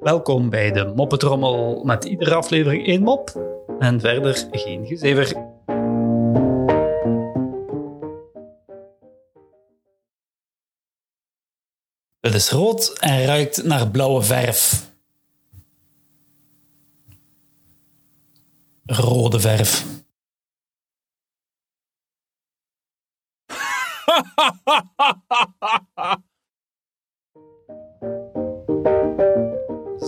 Welkom bij de Moppetrommel met iedere aflevering één mop en verder geen gezever. Het is rood en ruikt naar blauwe verf. Rode verf.